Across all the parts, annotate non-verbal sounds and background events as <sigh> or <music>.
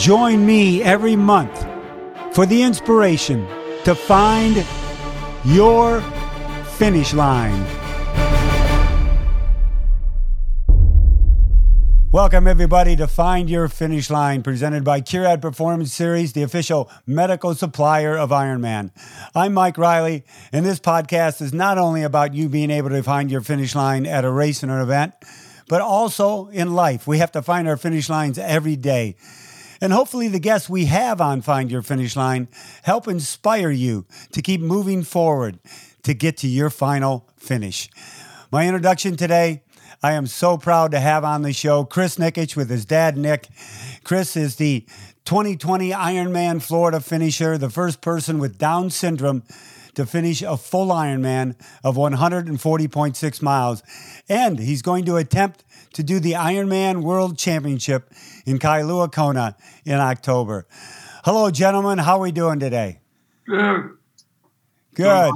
Join me every month for the inspiration to find your finish line. Welcome, everybody, to Find Your Finish Line, presented by Curad Performance Series, the official medical supplier of Ironman. I'm Mike Riley, and this podcast is not only about you being able to find your finish line at a race or an event, but also in life. We have to find our finish lines every day. And hopefully, the guests we have on Find Your Finish Line help inspire you to keep moving forward to get to your final finish. My introduction today I am so proud to have on the show Chris Nikic with his dad, Nick. Chris is the 2020 Ironman Florida finisher, the first person with Down syndrome to finish a full Ironman of 140.6 miles. And he's going to attempt to do the Ironman World Championship in Kailua Kona in October. Hello, gentlemen. How are we doing today? Good. Good.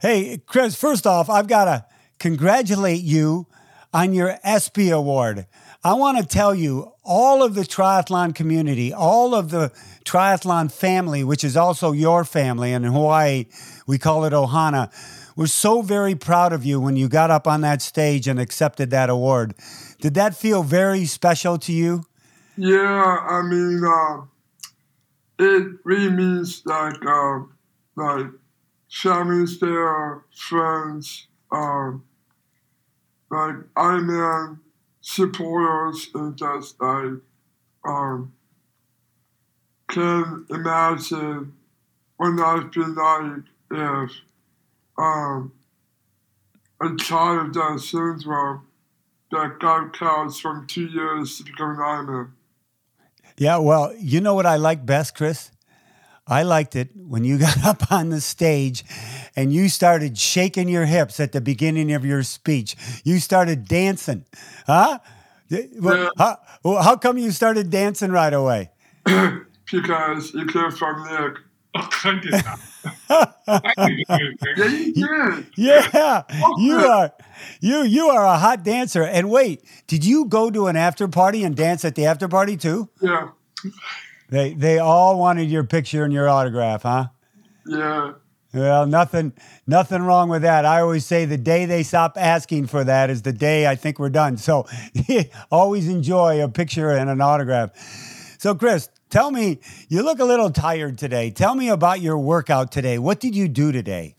Hey, Chris, first off, I've got to congratulate you on your ESPY award. I want to tell you, all of the triathlon community, all of the triathlon family, which is also your family, and in Hawaii, we call it Ohana. We're so very proud of you when you got up on that stage and accepted that award. Did that feel very special to you? Yeah, I mean, uh, it really means like, uh, like families there, friends, um, like Ironman supporters, and just like um, can imagine what life be like if um, a child of Down syndrome that got counts from two years to become an Ironman. Yeah, well, you know what I like best, Chris? I liked it when you <laughs> got up on the stage and you started shaking your hips at the beginning of your speech. You started dancing. Huh? Yeah. How, how come you started dancing right away? <clears throat> because you came from Nick. <laughs> yeah, you are you you are a hot dancer. And wait, did you go to an after party and dance at the after party too? Yeah. They they all wanted your picture and your autograph, huh? Yeah. Well, nothing nothing wrong with that. I always say the day they stop asking for that is the day I think we're done. So <laughs> always enjoy a picture and an autograph. So Chris, tell me, you look a little tired today. Tell me about your workout today. What did you do today?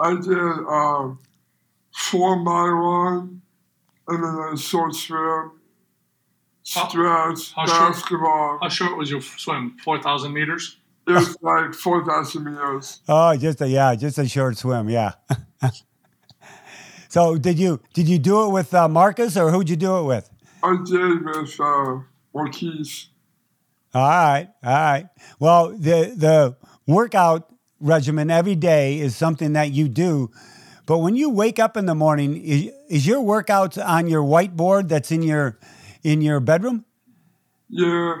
I did um, four mile run and then a short swim stretch, how basketball. Short, how short was your swim? Four thousand meters. It was like four thousand meters. Oh, just a yeah, just a short swim, yeah. <laughs> so did you did you do it with uh, Marcus or who'd you do it with? I did with uh, Marquise. All right, all right. Well, the the workout regimen every day is something that you do. But when you wake up in the morning, is, is your workout on your whiteboard that's in your in your bedroom? Yeah.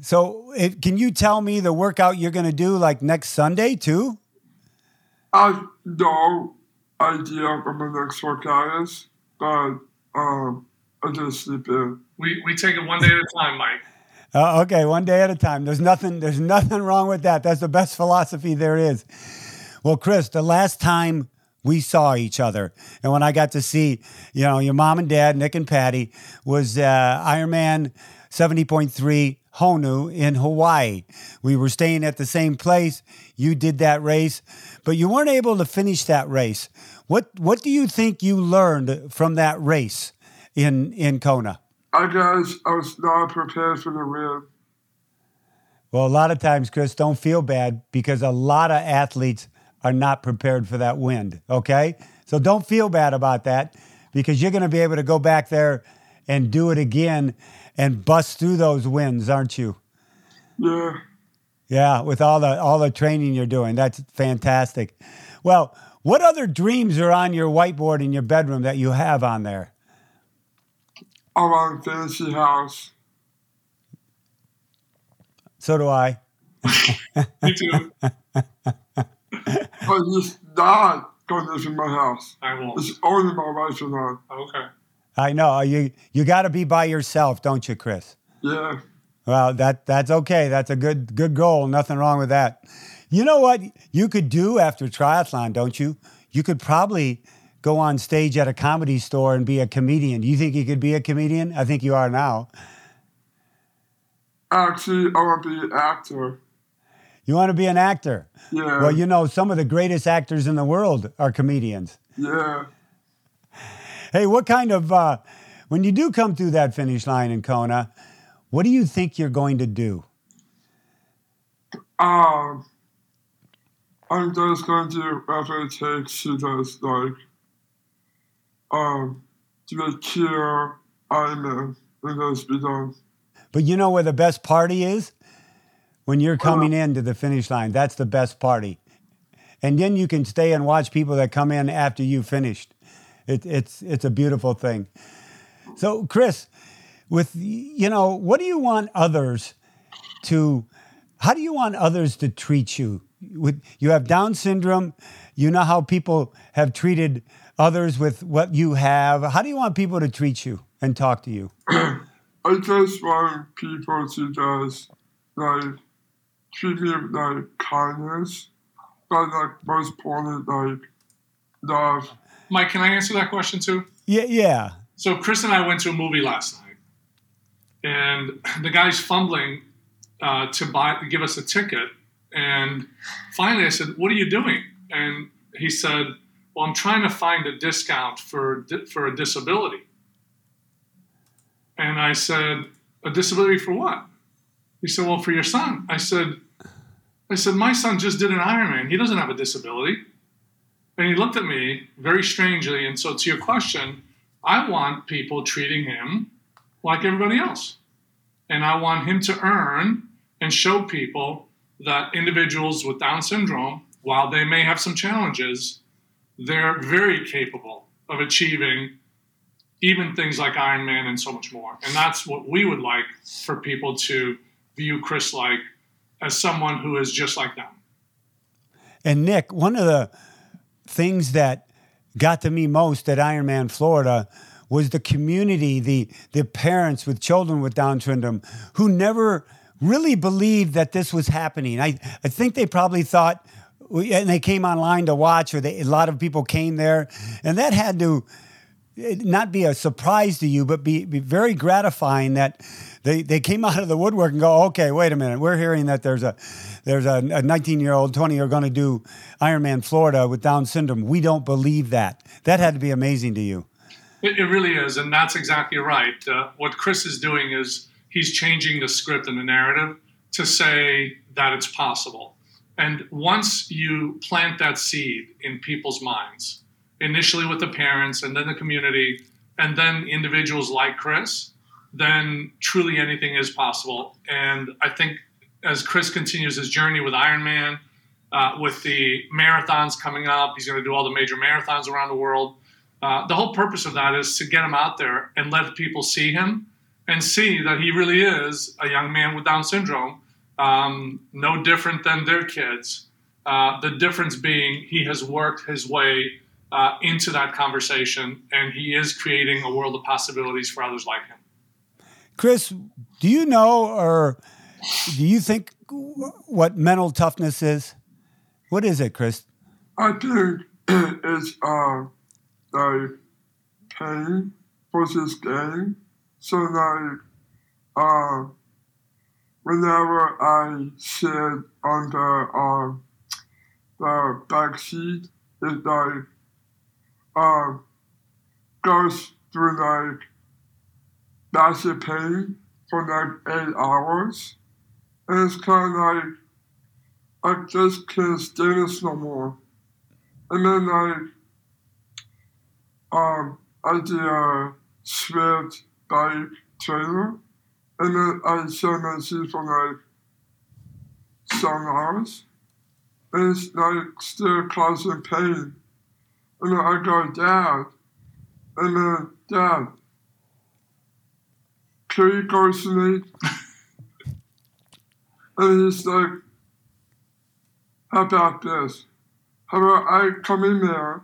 So, if, can you tell me the workout you're going to do like next Sunday too? I have no idea what my next workout is, but um, I just sleep in. We we take it one day at a time, Mike. Uh, okay, one day at a time. There's nothing. There's nothing wrong with that. That's the best philosophy there is. Well, Chris, the last time we saw each other. And when I got to see, you know, your mom and dad, Nick and Patty, was uh, Ironman 70.3 Honu in Hawaii. We were staying at the same place. You did that race, but you weren't able to finish that race. What What do you think you learned from that race in in Kona? I guess I was not prepared for the win. Well, a lot of times, Chris, don't feel bad because a lot of athletes are not prepared for that wind. Okay. So don't feel bad about that because you're going to be able to go back there and do it again and bust through those winds, aren't you? Yeah. Yeah, with all the all the training you're doing. That's fantastic. Well, what other dreams are on your whiteboard in your bedroom that you have on there? I want a fancy house. So do I. <laughs> Me too. <laughs> But it's not going to live in my house. I won't. It's only my wife and I. Okay. I know you. You got to be by yourself, don't you, Chris? Yeah. Well, that that's okay. That's a good good goal. Nothing wrong with that. You know what you could do after triathlon, don't you? You could probably go on stage at a comedy store and be a comedian. Do you think you could be a comedian? I think you are now. Actually, I want to be an actor. You want to be an actor? Yeah. Well, you know, some of the greatest actors in the world are comedians. yeah. Hey, what kind of uh, when you do come through that finish line in Kona, what do you think you're going to do? Um, I'm just going to do whatever it takes to just like, um, to be clear, I'm in, and just be done. But you know where the best party is? When you're coming in to the finish line, that's the best party. And then you can stay and watch people that come in after you finished. It, it's it's a beautiful thing. So, Chris, with you know, what do you want others to? How do you want others to treat you? With you have Down syndrome, you know how people have treated others with what you have. How do you want people to treat you and talk to you? <clears throat> I just want people to just like treat me with like kindness, but like most important like love. Mike, can I answer that question too? Yeah, yeah. So Chris and I went to a movie last night, and the guy's fumbling uh, to buy to give us a ticket. And finally, I said, "What are you doing?" And he said, "Well, I'm trying to find a discount for for a disability." And I said, "A disability for what?" He said, "Well, for your son." I said, "I said my son just did an Ironman. He doesn't have a disability." And he looked at me very strangely. And so, to your question, I want people treating him like everybody else. And I want him to earn and show people that individuals with Down syndrome, while they may have some challenges, they're very capable of achieving even things like Iron Man and so much more. And that's what we would like for people to view Chris like as someone who is just like them. And Nick, one of the things that got to me most at Ironman Florida was the community, the the parents with children with Down syndrome who never really believed that this was happening. I, I think they probably thought and they came online to watch or they, a lot of people came there and that had to not be a surprise to you, but be, be very gratifying that they, they came <laughs> out of the woodwork and go, okay, wait a minute, we're hearing that there's a there's a 19 year old, 20 year old, going to do Ironman Florida with Down syndrome. We don't believe that. That had to be amazing to you. It, it really is, and that's exactly right. Uh, what Chris is doing is he's changing the script and the narrative to say that it's possible. And once you plant that seed in people's minds, initially with the parents and then the community and then individuals like Chris, then truly anything is possible. And I think as Chris continues his journey with Ironman, uh, with the marathons coming up, he's going to do all the major marathons around the world. Uh, the whole purpose of that is to get him out there and let people see him and see that he really is a young man with Down syndrome, um, no different than their kids. Uh, the difference being he has worked his way uh, into that conversation and he is creating a world of possibilities for others like him. Chris, do you know or do you think what mental toughness is? What is it, Chris? I think <clears throat> it's uh like pain versus gain. So like uh whenever I sit on the the back seat it like uh goes through like massive pain for like eight hours. And it's kind of like, I just can't stand this no more. And then like, um, I did a Zwift bike trailer, and then I saw my seat for like seven hours, and it's like still causing pain. And then I go, Dad, and then Dad, can you go to me? and he's like, how about this? How about I come in there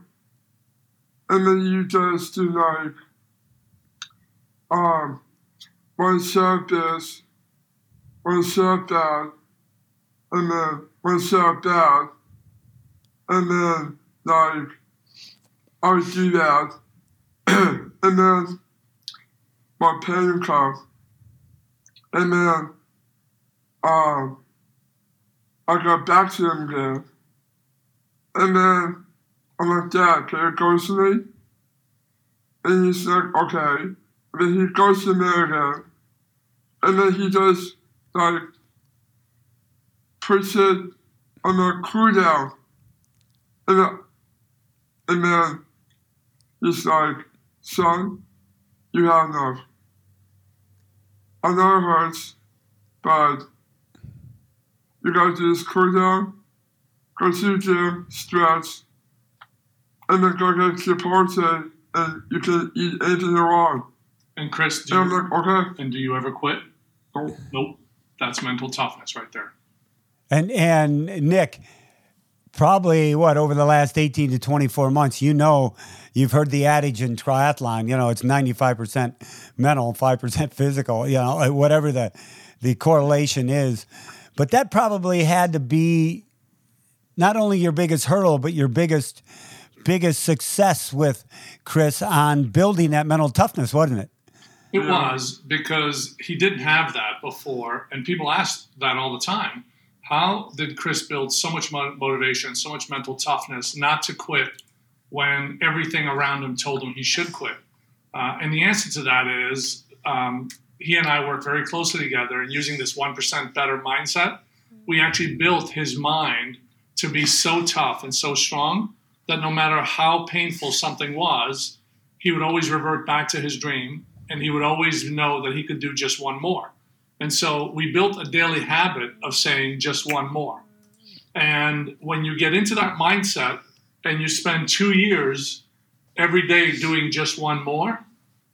and then you just do like um one service was so bad, and then was so bad, and then like I would do that, <clears throat> and then my pain comes, and then um I got back to him again, and then I'm like, Dad, can you to me? And he's like, okay. And then he goes to me again, and then he just like puts it on the cool down. And then, and then he's like, son, you have enough. I know hurts, but you gotta do this cool down, go to the gym, stretch, and then go get Chipotle, and you can eat anything you want. And Chris, do And you, like, okay. and do you ever quit? Nope. Nope. That's mental toughness right there. And and Nick, probably what over the last 18 to 24 months, you know, you've heard the adage in triathlon, you know, it's 95% mental, 5% physical, you know, whatever the the correlation is. But that probably had to be not only your biggest hurdle, but your biggest biggest success with Chris on building that mental toughness, wasn't it? It Yeah. was because he didn't have that before, and people ask that all the time. How did Chris build so much mo- motivation, so much mental toughness not to quit when everything around him told him he should quit? Uh, and the answer to that is um, he and I worked very closely together, and using this 1% better mindset, we actually built his mind to be so tough and so strong that no matter how painful something was, he would always revert back to his dream and he would always know that he could do just one more. And so we built a daily habit of saying just one more. And when you get into that mindset and you spend two years every day doing just one more,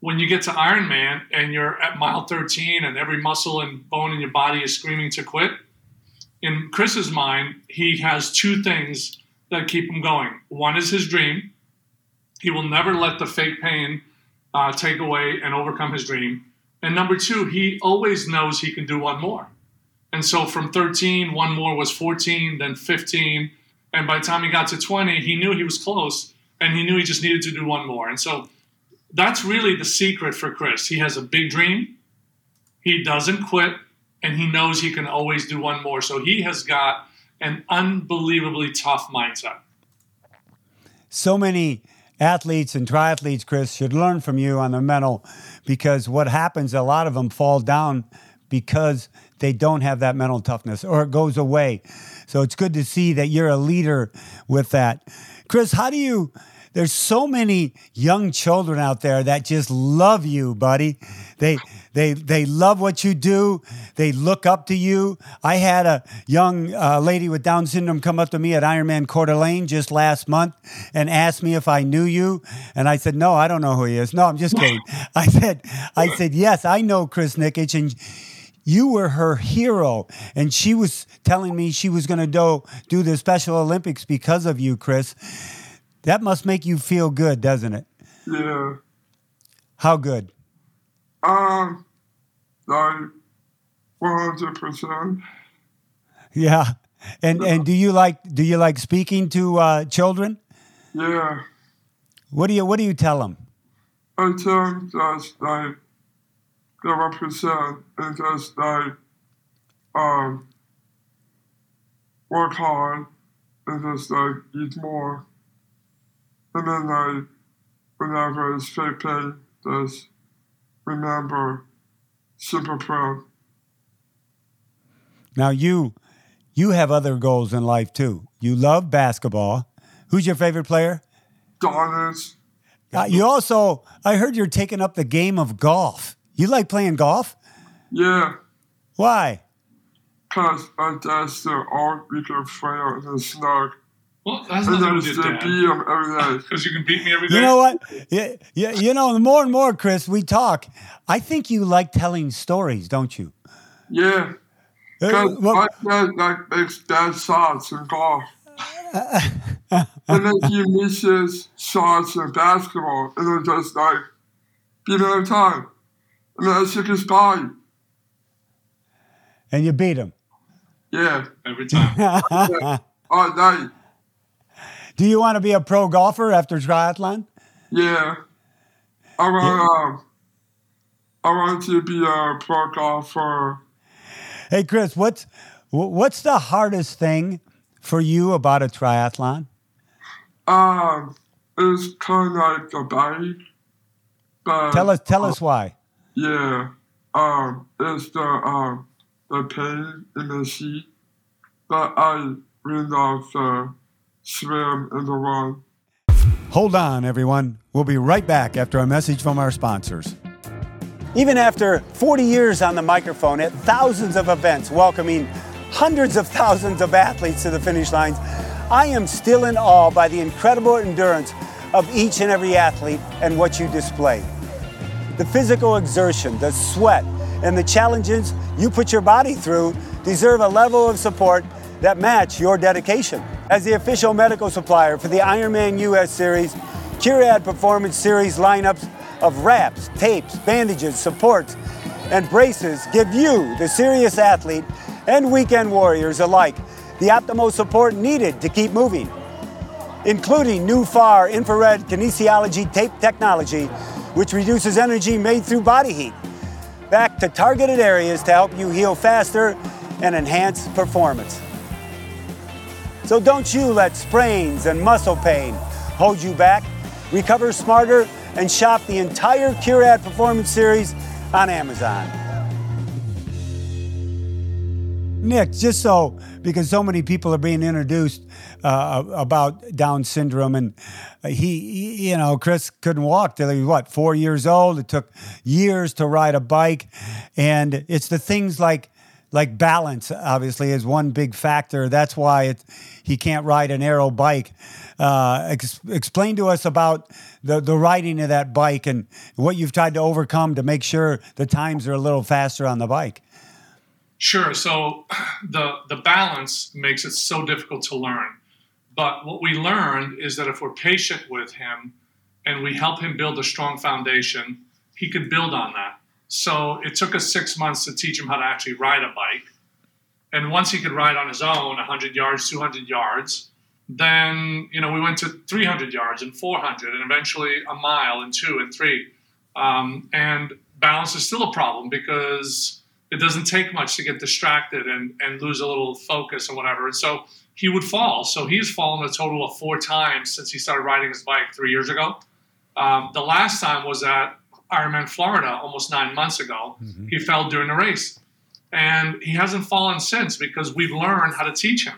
when you get to Ironman and you're at mile 13 and every muscle and bone in your body is screaming to quit, in Chris's mind, he has two things that keep him going. One is his dream. He will never let the fake pain uh, take away and overcome his dream. And number two, he always knows he can do one more. And so from 13, one more was 14, then 15. And by the time he got to 20, he knew he was close and he knew he just needed to do one more. And so that's really the secret for Chris. He has a big dream, he doesn't quit, and he knows he can always do one more. So he has got an unbelievably tough mindset. so many athletes and triathletes, Chris, should learn from you on the mental because what happens, a lot of them fall down because they don't have that mental toughness or it goes away. So it's good to see that you're a leader with that. Chris, how do you? There's so many young children out there that just love you, buddy. They they they love what you do. They look up to you. I had a young uh, lady with Down syndrome come up to me at Ironman Coeur d'Alene just last month and asked me if I knew you, and I said no, I don't know who he is. No, I'm just kidding. <laughs> I said I said yes, I know Chris Nikic and you were her hero and she was telling me she was going to do do the special olympics because of you chris that must make you feel good doesn't it Yeah. how good Um, like, 100%. yeah and and do you like do you like speaking to uh, children Yeah. what do you what do you tell them I think just like the represent and just like um work hard and just like eat more. And then like whenever it's fake pain, just remember super proud. now you you have other goals in life too you love basketball who's your favorite player Donuts. uh, you also i heard you're taking up the game of golf you like playing golf Yeah. why Cause I that's the all weekend player in the snug. Well, that's And nothing then to to do, beat him every day. <laughs> Because you can beat me every day. You know what? Yeah, yeah, you know, the more and more, Chris, we talk. I think you like telling stories, don't you? Yeah. Uh, Because well, my dad like makes bad shots in golf. <laughs> and then he misses shots in basketball and then just like beat him every time. And then I took his body. And you beat him. Yeah. every time. <laughs> All night. Do you want to be a pro golfer after triathlon? Yeah. I want um I want to be a pro golfer. Hey, Chris, what's what's the hardest thing for you about a triathlon? Um it's kinda like the bike. But Tell us, tell us why. yeah. Um it's the um the pain in the seat. But I really love the swim and the run. Hold on, everyone. We'll be right back after a message from our sponsors. Even after 40 years on the microphone at thousands of events welcoming hundreds of thousands of athletes to the finish lines, I am still in awe by the incredible endurance of each and every athlete and what you display. The physical exertion, the sweat, and the challenges you put your body through deserve a level of support that match your dedication. As the official medical supplier for the Ironman US Series, Curad Performance Series lineups of wraps, tapes, bandages, supports, and braces give you, the serious athlete and weekend warriors alike, the optimal support needed to keep moving including new FAR infrared kinesiology tape technology, which reduces energy made through body heat, back to targeted areas to help you heal faster and enhance performance. So don't you let sprains and muscle pain hold you back. Recover smarter and shop the entire Curad Performance Series on Amazon. Nick, just so because so many people are being introduced uh, about Down syndrome, and he, he- you know, Chris couldn't walk till he was what four years old. It took years to ride a bike, and it's the things like like balance. Obviously, is one big factor. That's why it, he can't ride an aero bike. Uh, ex- explain to us about the the riding of that bike and what you've tried to overcome to make sure the times are a little faster on the bike. Sure. So <clears throat> the the balance makes it so difficult to learn. But what we learned is that if we're patient with him and we help him build a strong foundation, he could build on that. So it took us six months to teach him how to actually ride a bike. And once he could ride on his own 100 yards, 200 yards, then you know we went to 300 yards and 400 and eventually a mile and two and three. Um, and balance is still a problem because it doesn't take much to get distracted and, and lose a little focus and whatever. And so he would fall. So he's fallen a total of four times since he started riding his bike three years ago. Um, the last time was at Ironman Florida almost nine months ago. He fell during the race. And he hasn't fallen since because we've learned how to teach him,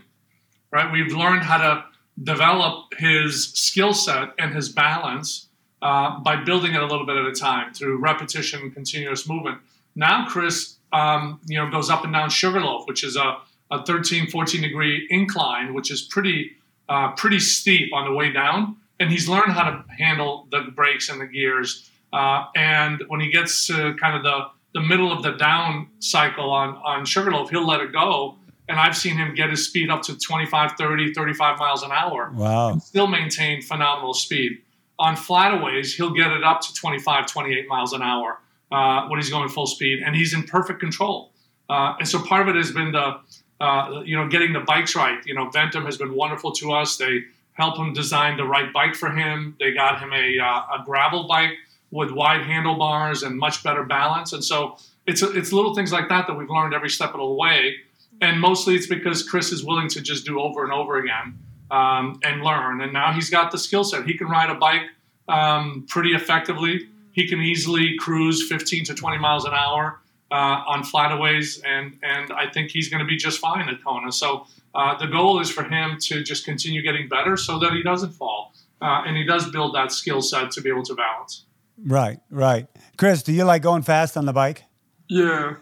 right? We've learned how to develop his skill set and his balance uh, by building it a little bit at a time through repetition and continuous movement. Now, Chris, um, you know, goes up and down Sugarloaf, which is a, a 13, 14 degree incline, which is pretty, uh, pretty steep on the way down. And he's learned how to handle the brakes and the gears. Uh, and when he gets to kind of the, the middle of the down cycle on, on Sugarloaf, he'll let it go. And I've seen him get his speed up to 25, 30, 35 miles an hour Wow. still maintain phenomenal speed. On flataways, he'll get it up to 25, 28 miles an hour uh, when he's going full speed, and he's in perfect control. Uh, and so part of it has been the, uh, you know, getting the bikes right. You know, Ventum has been wonderful to us. They help him design the right bike for him. They got him a, uh, a gravel bike with wide handlebars and much better balance. And so it's it's little things like that that we've learned every step of the way. And mostly it's because Chris is willing to just do over and over again um, and learn. And now he's got the skill set. He can ride a bike um, pretty effectively. He can easily cruise 15 to 20 miles an hour uh, on flataways, and and I think he's going to be just fine at Kona. So uh, the goal is for him to just continue getting better so that he doesn't fall, uh, and he does build that skill set to be able to balance. Right, right. Chris, do you like going fast on the bike? Yeah.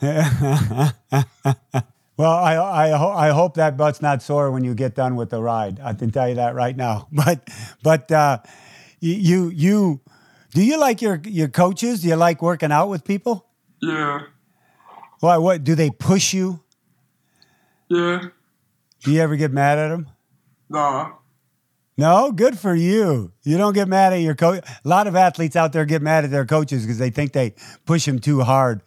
<laughs> well, I I, ho- I hope that butt's not sore when you get done with the ride. I can tell you that right now. <laughs> But but uh, you you do you like your your coaches? Do you like working out with people? Yeah. Why? What do they push you? Yeah. Do you ever get mad at them? Nah. No, good for you. You don't get mad at your coach. A lot of athletes out there get mad at their coaches because they think they push them too hard.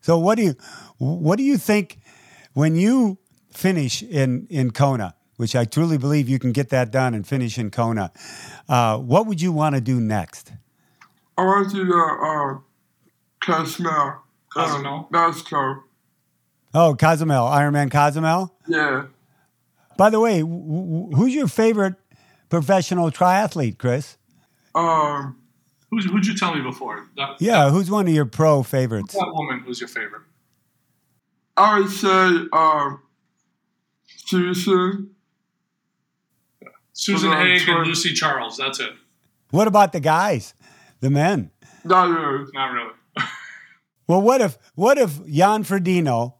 So what do you what do you think when you finish in in Kona, which I truly believe you can get that done and finish in Kona? Uh, what would you want to do next? I want to do the uh, Cozumel. Cozumel? Mexico. Oh, Cozumel, Ironman Cozumel. Yeah. By the way, w- w- who's your favorite professional triathlete, Chris? Um, Who's, who'd you tell me before? That, Yeah, who's one of your pro favorites? that woman who's your favorite? I would say um, Susan. Susan Hold Haig sorry. and Lucy Charles. That's it. What about the guys, the men? That is. Not really. <laughs> Well, what if what if Jan Frodeno,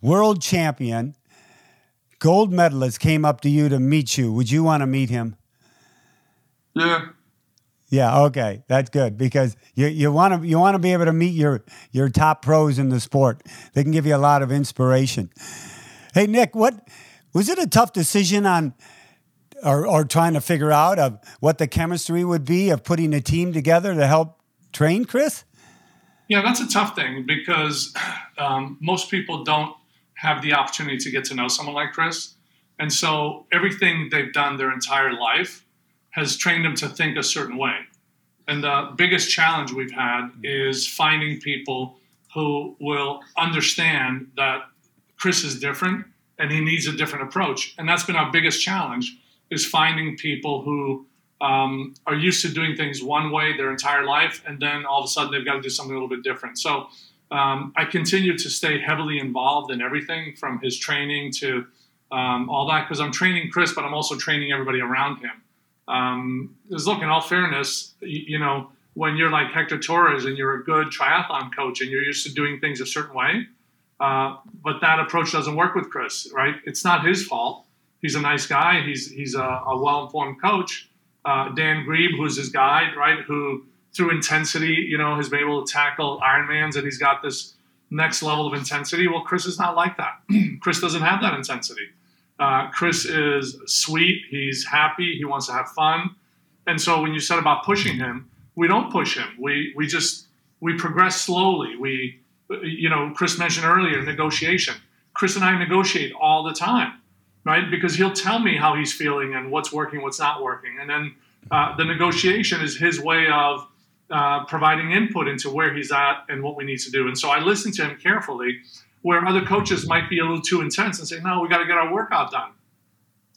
world champion, gold medalist, came up to you to meet you? Would you want to meet him? Yeah. Yeah, okay, that's good because you you want to you want to be able to meet your your top pros in the sport. They can give you a lot of inspiration. Hey, Nick, what was it a tough decision on? Or, or trying to figure out of what the chemistry would be of putting a team together to help train Chris? Yeah, that's a tough thing because um, most people don't have the opportunity to get to know someone like Chris. And so everything they've done their entire life has trained them to think a certain way. And the biggest challenge we've had is finding people who will understand that Chris is different and he needs a different approach. And that's been our biggest challenge is finding people who um, are used to doing things one way their entire life, and then all of a sudden they've got to do something a little bit different. So um, I continue to stay heavily involved in everything from his training to um, all that because I'm training Chris, but I'm also training everybody around him. Um, because look, in all fairness, you, you know, when you're like Hector Torres and you're a good triathlon coach and you're used to doing things a certain way, uh, but that approach doesn't work with Chris, right? It's not his fault. He's a nice guy. He's he's a, a well-informed coach. Uh, Dan Grieb, who's his guide, right? Who through intensity, you know, has been able to tackle Ironmans, and he's got this next level of intensity. Well, Chris is not like that. <clears throat> Chris doesn't have that intensity. Uh, Chris is sweet. He's happy. He wants to have fun. And so when you said about pushing him, we don't push him. We we just we progress slowly. We you know, Chris mentioned earlier negotiation. Chris and I negotiate all the time, right? Because he'll tell me how he's feeling and what's working, what's not working, and then uh, the negotiation is his way of uh, providing input into where he's at and what we need to do. And so I listen to him carefully, where other coaches might be a little too intense and say, "No, we got to get our workout done."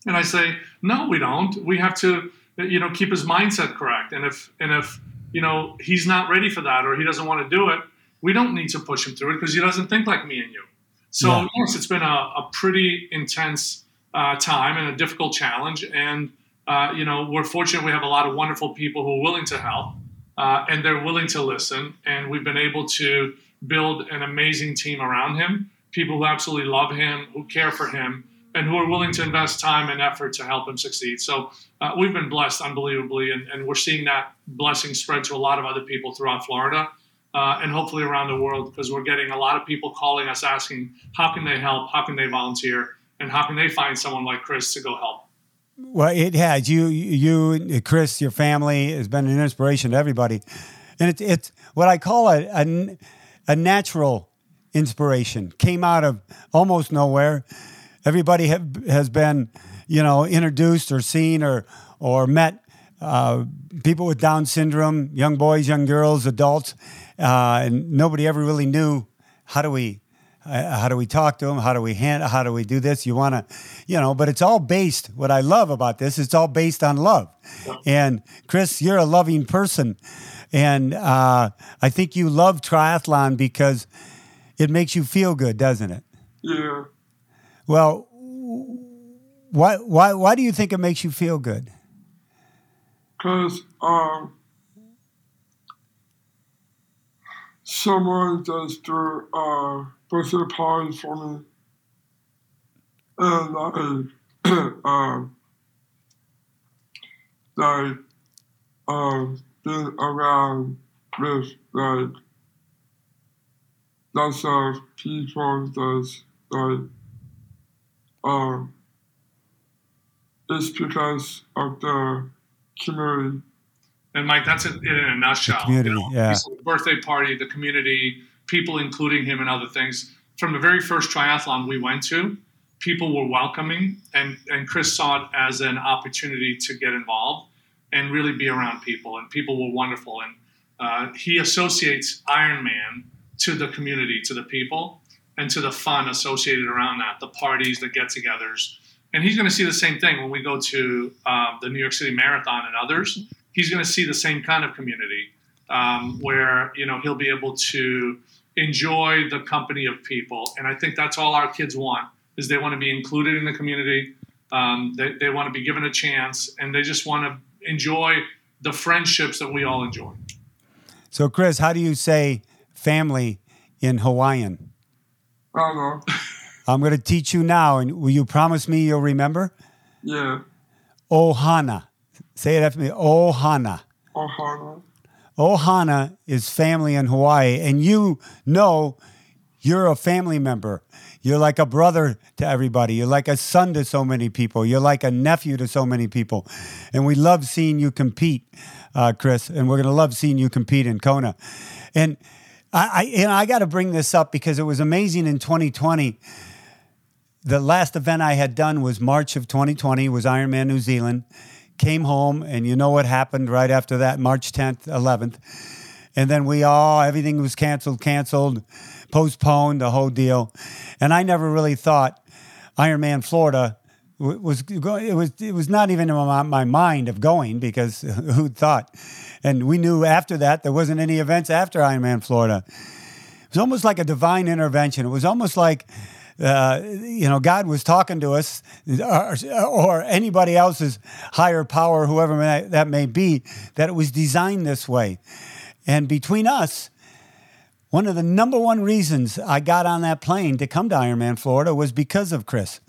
And I say, "No, we don't. We have to, you know, keep his mindset correct. And if and if you know he's not ready for that or he doesn't want to do it, we don't need to push him through it because he doesn't think like me and you." So Yeah. yes, it's been a, a pretty intense uh, time and a difficult challenge. And uh, you know, we're fortunate we have a lot of wonderful people who are willing to help uh, and they're willing to listen. And we've been able to build an amazing team around him, people who absolutely love him, who care for him, and who are willing to invest time and effort to help him succeed. So uh, we've been blessed unbelievably, and, and we're seeing that blessing spread to a lot of other people throughout Florida. Uh, and hopefully around the world, because we're getting a lot of people calling us asking, how can they help? How can they volunteer? And how can they find someone like Chris to go help? Well, it has. You, you, Chris, your family has been an inspiration to everybody, and it's it's what I call a a, a natural inspiration. Came out of almost nowhere. Everybody have, has been, you know, introduced or seen or or met uh, people with Down syndrome, young boys, young girls, adults, uh, and nobody ever really knew how do we uh, how do we talk to them? How do we hand? How do we do this? You want to, you know, but it's all based. What I love about this, it's all based on love. And Chris, you're a loving person, and uh, I think you love triathlon because it makes you feel good, doesn't it? Yeah. Well, why why why do you think it makes you feel good? Because um, someone does their uh, party for me. And I, <clears throat> um, like, um, been around with, like, lots of people that's, like, um, it's because of the community. And Mike, that's it in a nutshell. The community, you know? yeah. You Birthday party, the community, people including him and other things. From the very first triathlon we went to, people were welcoming, and, and Chris saw it as an opportunity to get involved and really be around people. And people were wonderful. And uh, he associates Ironman to the community, to the people, and to the fun associated around that, the parties, the get togethers. And he's going to see the same thing when we go to uh, the New York City Marathon and others. He's going to see the same kind of community um, where you know he'll be able to enjoy the company of people. And I think that's all our kids want is they want to be included in the community. Um, they, they want to be given a chance, and they just want to enjoy the friendships that we all enjoy. So, Chris, how do you say family in Hawaiian? I don't know. <laughs> I'm going to teach you now, and will you promise me you'll remember? Yeah. Ohana. Say it after me. Ohana. Ohana. Ohana is family in Hawaii, and you know you're a family member. You're like a brother to everybody. You're like a son to so many people. You're like a nephew to so many people. And we love seeing you compete, uh, Chris, and we're going to love seeing you compete in Kona. And I, I, know, I got to bring this up because it was amazing in 2020. The last event I had done was March of 2020, was Ironman New Zealand. Came home, and you know what happened right after that, March 10th, 11th. And then we all, everything was canceled, canceled postponed the whole deal. And I never really thought Ironman Florida was going. it was it was not even in my, my mind of going because <laughs> who thought? And we knew after that there wasn't any events after Ironman Florida. It was almost like a divine intervention. It was almost like uh, you know, God was talking to us, or, or, anybody else's higher power, whoever that may be, that it was designed this way. And between us, one of the number one reasons I got on that plane to come to Ironman Florida was because of Chris,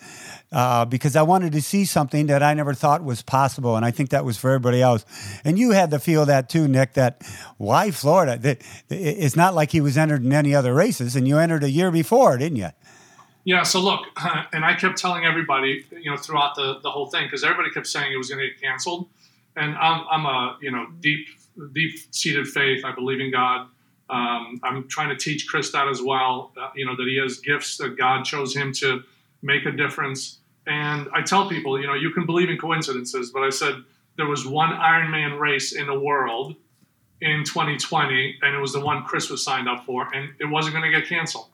uh, because I wanted to see something that I never thought was possible, and I think that was for everybody else. And you had to feel that too, Nick. That why Florida? That it's not like he was entered in any other races, and you entered a year before, didn't you? Yeah. So look, <laughs> and I kept telling everybody, you know, throughout the the whole thing, because everybody kept saying it was going to get canceled, and I'm I'm a you know deep deep seated faith. I believe in God. Um, I'm trying to teach Chris that as well. Uh, you know that he has gifts that God chose him to make a difference. And I tell people, you know, you can believe in coincidences, but I said there was one Ironman race in the world in 2020, and it was the one Chris was signed up for, and it wasn't going to get canceled.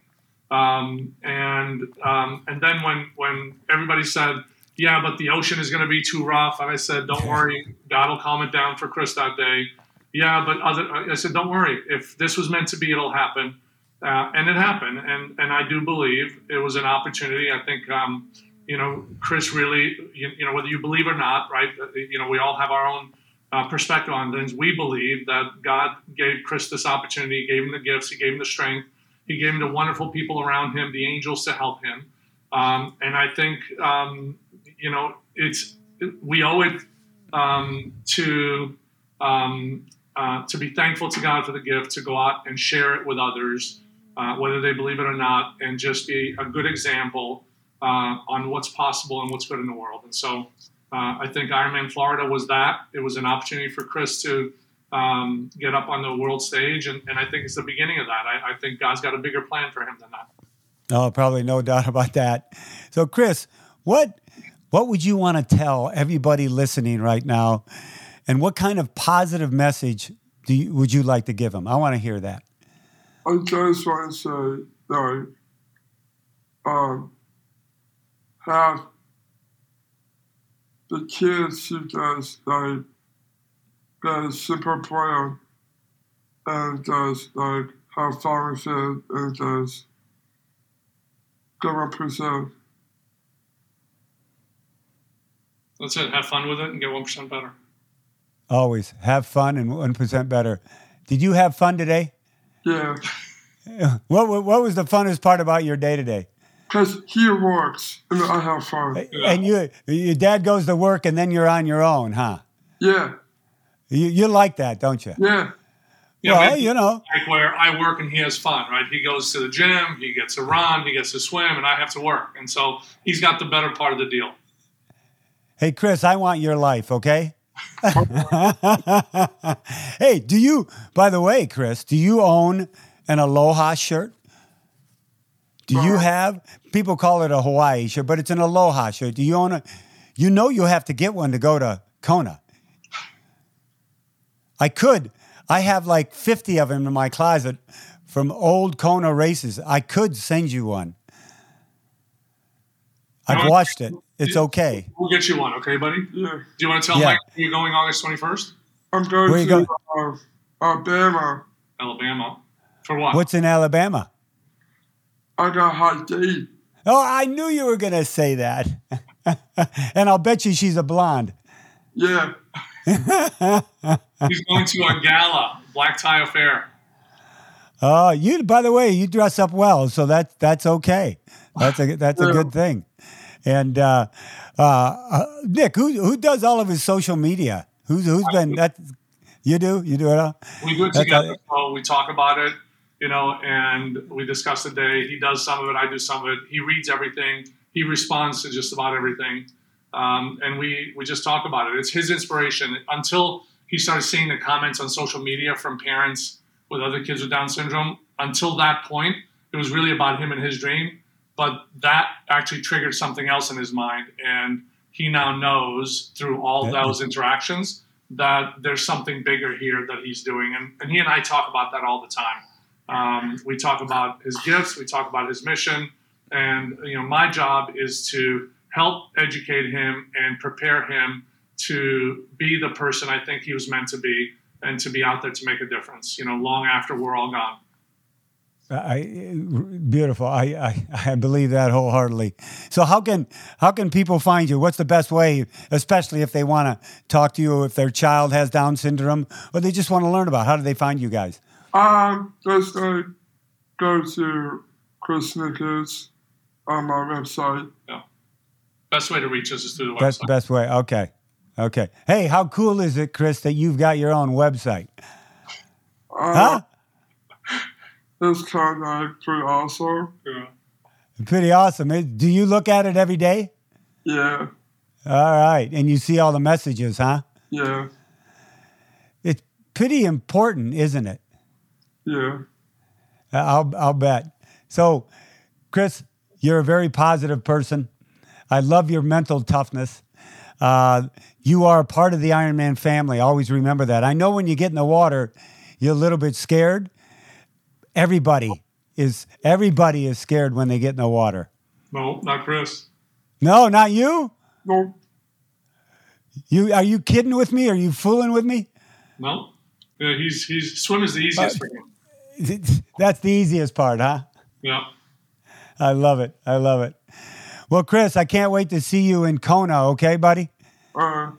Um, and um, and then when when everybody said, yeah, but the ocean is going to be too rough, and I said, don't worry, God will calm it down for Chris that day yeah, but other, I said, don't worry. If this was meant to be, it'll happen. Uh, and it happened. And, and I do believe it was an opportunity. I think, um, you know, Chris really, you, you, know, whether you believe or not, right? Uh, you know, we all have our own uh, perspective on things. We believe that God gave Chris this opportunity, gave him the gifts, he gave him the strength, he gave him the wonderful people around him, the angels to help him. Um, and I think, um, you know, it's, we owe it um, to, um, uh, to be thankful to God for the gift, to go out and share it with others, uh, whether they believe it or not, and just be a good example uh, on what's possible and what's good in the world. And so uh, I think Ironman Florida was that. It was an opportunity for Chris to um, get up on the world stage, and, and, I think it's the beginning of that. I, I think God's got a bigger plan for him than that. Oh, probably no <laughs> doubt about that. So, Chris, what what would you want to tell everybody listening right now and what kind of positive message do you, would you like to give them? I want to hear that. I just want to say that um, have the kids who just like get a simple plan and just like have fun with it and just go represent. That's it. Have fun with it and get one percent better. Always have fun and one percent better. Did you have fun today? Yeah. <laughs> What What was the funnest part about your day today? Because he works and I have fun. And you, your dad goes to work and then you're on your own, huh? Yeah. You you like that, don't you? Yeah. Yeah, well, you know, like where I work and he has fun, right? He goes to the gym, he gets to run, he gets to swim, and I have to work, and so he's got the better part of the deal. Hey, Chris, I want your life, okay? <laughs> hey, do you, by the way, Chris, do you own an aloha shirt? Do you have? People call it a Hawaii shirt, but it's an aloha shirt. Do you own a? You know you'll have to get one to go to Kona. I could. I have like 50 of them in my closet from old Kona races. I could send you one. I've watched it. It's okay. We'll get you one, okay, buddy? Yeah. Do you want to tell Yeah. Mike you're going August 21st? I'm going Where you to uh, Alabama. Alabama. For what? What's in Alabama? I got hot date. Oh, I knew you were going to say that. <laughs> and I'll bet you she's a blonde. Yeah. He's going to a gala, black tie affair. Oh, you. By the way, you dress up well, so that's that's okay. That's a that's a good thing. And uh, uh, uh, Nick, who who does all of his social media? Who's who's been that? You do you do it all? We do it That's together. all- So we talk about it, you know, and we discuss the day. He does some of it, I do some of it. He reads everything. He responds to just about everything, um, and we we just talk about it. It's his inspiration. Until he started seeing the comments on social media from parents with other kids with Down syndrome, until that point, it was really about him and his dream. But that actually triggered something else in his mind, and he now knows through all Yeah. those interactions that there's something bigger here that he's doing. And, and he and I talk about that all the time. Um, we talk about his gifts, we talk about his mission, and you know, my job is to help educate him and prepare him to be the person I think he was meant to be and to be out there to make a difference, you know, long after we're all gone. I, beautiful. I, I I believe that wholeheartedly. So how can how can people find you? What's the best way, especially if they want to talk to you, if their child has Down syndrome, or they just want to learn about? How do they find you guys? Um, just uh, go to Chris Nikic's on my website. Yeah. Best way to reach us is through the website. the best way. Okay, okay. Hey, how cool is it, Chris, that you've got your own website? Uh, Huh? It's kind of like pretty awesome. Yeah. Pretty awesome. Do you look at it every day? Yeah. All right, and you see all the messages, huh? Yeah. It's pretty important, isn't it? Yeah. I'll I'll bet. So, Chris, you're a very positive person. I love your mental toughness. Uh, you are a part of the Ironman family. Always remember that. I know when you get in the water, you're a little bit scared. Everybody is everybody is scared when they get in the water. No, not Chris. No, not you. No. You are you kidding with me? Are you fooling with me? No. Yeah, he's he's swim is the easiest for him. <laughs> That's the easiest part, huh? Yeah. I love it. I love it. Well, Chris, I can't wait to see you in Kona, okay, buddy? Uh, All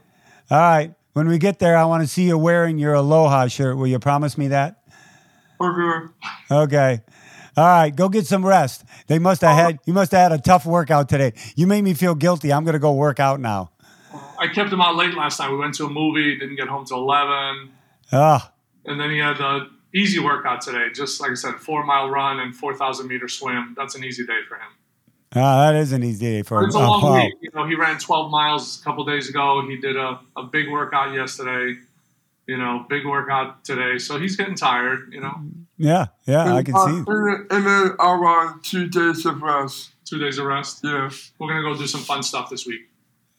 right. When we get there, I want to see you wearing your Aloha shirt. Will you promise me that? Okay. Okay. All right. Go get some rest. They must have had you must have had a tough workout today. You made me feel guilty. I'm gonna go work out now. I kept him out late last night. We went to a movie, didn't get home till 11. Ah, And then he had the easy workout today. Just like I said, four mile run and 4,000 meter swim. That's an easy day for him. ah, that is an easy day for It's a oh, long wow. week. You know, he ran 12 miles a couple days ago. He did a, a big workout yesterday. You know, big workout today. So he's getting tired. You know, Yeah, yeah, I can uh, see. And, then- and then I'll run two days of rest. two days of rest. Yeah. We're gonna go do some fun stuff this week.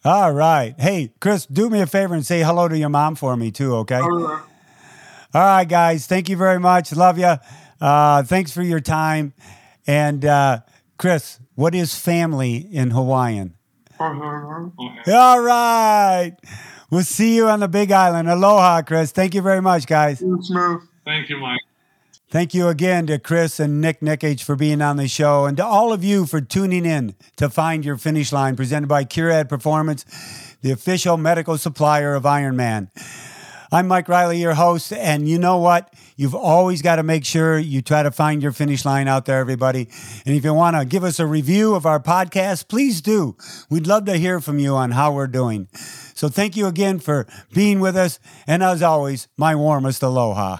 All right. Hey, Chris, do me a favor and say hello to your mom for me too, okay? Uh, All right, guys. Thank you very much. Love you. Uh, thanks for your time. And uh, Chris, what is family in Hawaiian? uh, Okay. All right. We'll see you on the Big Island. Aloha, Chris. Thank you very much, guys. Smith. Thank you, Mike. Thank you again to Chris and Nick Nikic for being on the show, and to all of you for tuning in to Find Your Finish Line, presented by Curad Performance, the official medical supplier of Ironman. I'm Mike Reilly, your host, and you know what? You've always got to make sure you try to find your finish line out there, everybody. And if you want to give us a review of our podcast, please do. We'd love to hear from you on how we're doing. So thank you again for being with us, and as always, my warmest aloha.